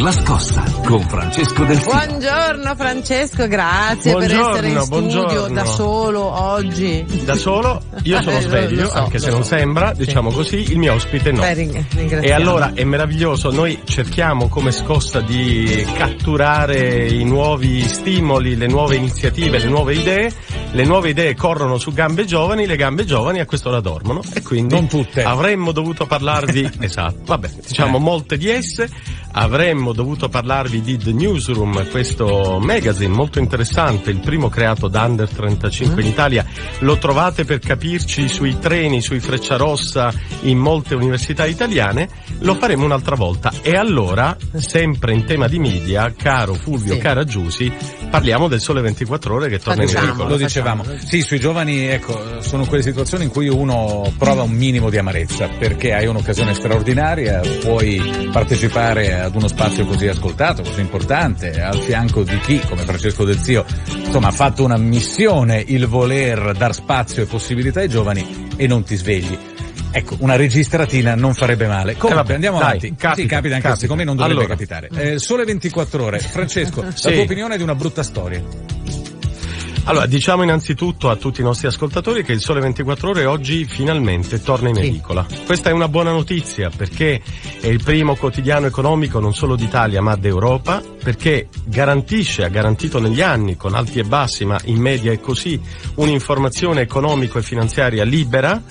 La scossa con Francesco Del Zio. Buongiorno Francesco, grazie Buongiorno, per essere in studio buongiorno. da solo oggi. Da solo, io sono Eh, sveglio, so, anche se non so. sembra, diciamo così, il mio ospite no. Beh. E allora è meraviglioso, noi cerchiamo come scossa di catturare i nuovi stimoli, le nuove iniziative, le nuove idee. Le nuove idee corrono su gambe giovani, le gambe giovani a quest'ora dormono e quindi Non tutte. avremmo dovuto parlarvi, esatto, vabbè, diciamo Eh. molte di esse, avremmo dovuto parlarvi di The Newsroom, questo magazine molto interessante, il primo creato da Under 35 in Italia, lo trovate per capirci sui treni, sui Frecciarossa, in molte università italiane, lo faremo un'altra volta. E allora, sempre in tema di media, caro Fulvio, Sì. cara Giusy, parliamo del Sole 24 ore che torna in Facciamo. edicolo. Lo dicevamo. Sì, sui giovani, ecco, sono quelle situazioni in cui uno prova un minimo di amarezza, perché hai un'occasione straordinaria, puoi partecipare ad uno spazio così ascoltato, così importante, al fianco di chi, come Francesco Del Zio, insomma, ha fatto una missione il voler dar spazio e possibilità ai giovani e non ti svegli. Ecco, una registratina non farebbe male. Comunque, Eh, vabbè, andiamo dai, avanti. capita, sì, capita anche capita. secondo me non dovrebbe Allora. capitare. Eh, sole 24 ore. Francesco, Sì. la tua opinione di una brutta storia. Allora, diciamo innanzitutto a tutti i nostri ascoltatori che il Sole 24 Ore oggi finalmente torna in Sì. edicola. Questa è una buona notizia perché è il primo quotidiano economico non solo d'Italia ma d'Europa, perché garantisce, ha garantito negli anni con alti e bassi, ma in media è così, un'informazione economico e finanziaria libera,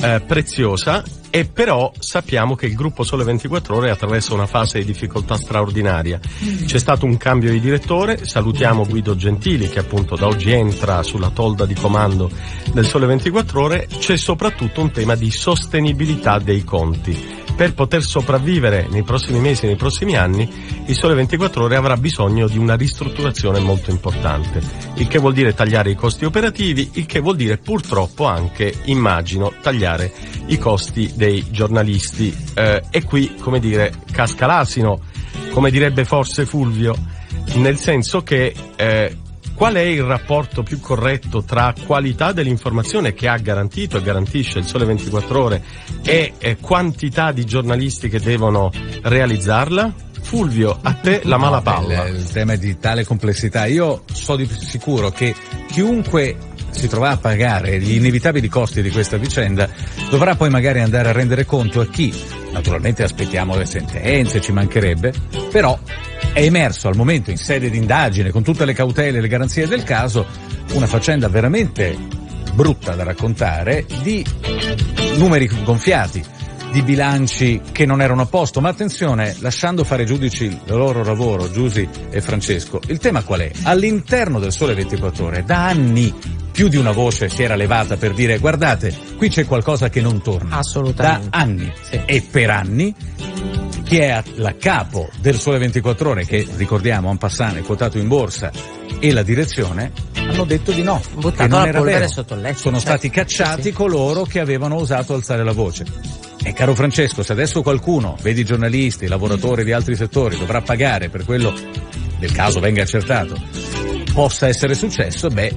eh, preziosa e però sappiamo che il gruppo Sole 24 Ore attraversa una fase di difficoltà straordinaria. C'è stato un cambio di direttore, salutiamo Guido Gentili che appunto da oggi entra sulla tolda di comando del Sole 24 Ore, c'è soprattutto un tema di sostenibilità dei conti. Per poter sopravvivere nei prossimi mesi nei prossimi anni, il Sole 24 Ore avrà bisogno di una ristrutturazione molto importante, il che vuol dire tagliare i costi operativi, il che vuol dire purtroppo anche, immagino, tagliare i costi dei giornalisti. Eh, e qui, come dire, casca l'asino, come direbbe forse Fulvio, nel senso che eh, qual è il rapporto più corretto tra qualità dell'informazione che ha garantito e garantisce il Sole 24 Ore e eh, quantità di giornalisti che devono realizzarla? Fulvio, a te la mala palla. Il, il tema è di tale complessità. Io so di sicuro che chiunque si troverà a pagare gli inevitabili costi di questa vicenda dovrà poi magari andare a rendere conto a chi, naturalmente aspettiamo le sentenze, ci mancherebbe, però è emerso al momento in sede di indagine con tutte le cautele e le garanzie del caso una faccenda veramente brutta da raccontare di numeri gonfiati, di bilanci che non erano a posto, ma attenzione, lasciando fare giudici il loro lavoro, Giusi e Francesco, il tema qual è? All'interno del Sole 24 Ore, da anni, più di una voce si era levata per dire guardate, qui c'è qualcosa che non torna. Assolutamente. Da anni. Sì. E per anni chi è a la capo del Sole 24 Ore, che ricordiamo, en passant è quotato in borsa, e la direzione, hanno detto di no. Buttato che non era sotto il letto, Sono certo. stati cacciati Sì, coloro che avevano osato alzare la voce. E caro Francesco, se adesso qualcuno, vedi giornalisti, lavoratori di altri settori, dovrà pagare per quello del caso venga accertato, possa essere successo, beh,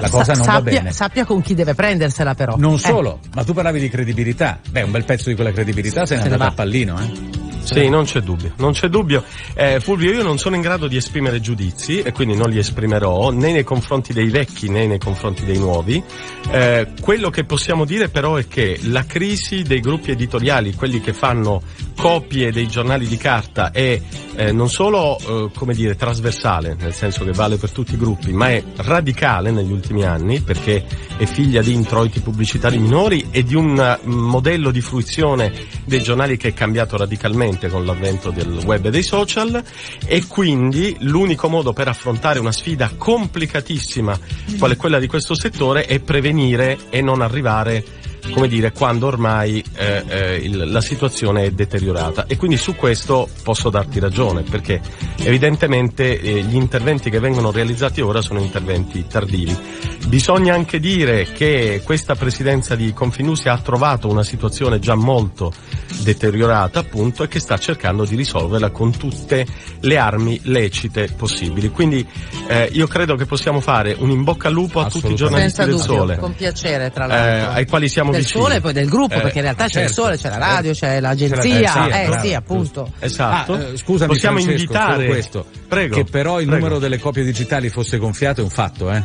la cosa sa- non va sappia, bene. sappia con chi deve prendersela però. Non Eh, solo, ma tu parlavi di credibilità. Beh, un bel pezzo di quella credibilità se ne andata va. a pallino, eh. Sì, non c'è dubbio, non c'è dubbio. Eh, Fulvio, io non sono in grado di esprimere giudizi e quindi non li esprimerò né nei confronti dei vecchi né nei confronti dei nuovi. Eh, quello che possiamo dire però è che la crisi dei gruppi editoriali, quelli che fanno copie dei giornali di carta è eh, non solo, eh, come dire, trasversale, nel senso che vale per tutti i gruppi, ma è radicale negli ultimi anni perché è figlia di introiti pubblicitari minori e di un eh, modello di fruizione dei giornali che è cambiato radicalmente con l'avvento del web e dei social e quindi l'unico modo per affrontare una sfida complicatissima quale quella di questo settore è prevenire e non arrivare come dire, quando ormai eh, eh, il- la situazione è deteriorata. E quindi su questo posso darti ragione, perché evidentemente eh, gli interventi che vengono realizzati ora sono interventi tardivi. Bisogna anche dire che questa presidenza di Confinusia ha trovato una situazione già molto deteriorata, appunto, e che sta cercando di risolverla con tutte le armi lecite possibili. Quindi eh, io credo che possiamo fare un in bocca al lupo a tutti i giornalisti Senza del dubbio, Sole con piacere tra eh, l'altro. ai quali siamo del vicini. sole e poi del gruppo, Eh, perché in realtà c'è il certo, sole, c'è la radio, certo. c'è l'agenzia, C'è l'agenzia, eh sì, appunto. Esatto. Ah, eh, scusami Possiamo Francesco, invitare questo. Prego. Che però il prego. numero delle copie digitali fosse gonfiato è un fatto, eh?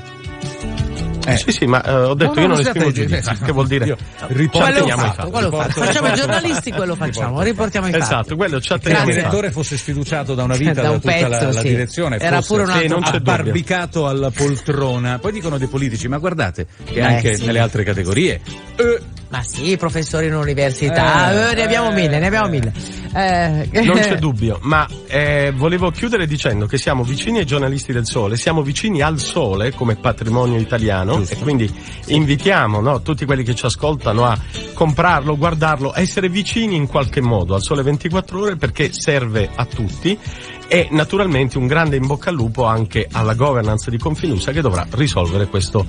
Eh. Sì, sì, ma eh, ho detto No, io no, non esprimo giudizio. attende. Che vuol dire? Io riporto Quello fatto, fatti. quello fatto. Facciamo i giornalisti, quello facciamo, riportiamo i fatti. Esatto, quello ci Se il atteniamo. Direttore fosse sfiduciato da una vita Da da, tutta la, pezzo, la sì. direzione, Era fosse pure un altro abbarbicato alla poltrona. Poi dicono dei politici, ma guardate che anche nelle altre categorie. eh, Ma sì, professori in università, Eh, ne abbiamo mille, ne abbiamo mille. Eh, Non c'è dubbio, ma eh, volevo chiudere dicendo che siamo vicini ai giornalisti del Sole, siamo vicini al Sole come patrimonio italiano Giusto. e quindi invitiamo no, tutti quelli che ci ascoltano a comprarlo, guardarlo, a essere vicini in qualche modo al Sole 24 ore perché serve a tutti e naturalmente un grande in bocca al lupo anche alla governance di Confinusa che dovrà risolvere questo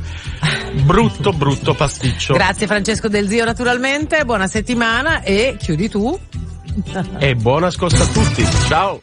brutto brutto pasticcio. Grazie Francesco Del Zio naturalmente, buona settimana e chiudi tu. E buon ascolto a tutti, ciao!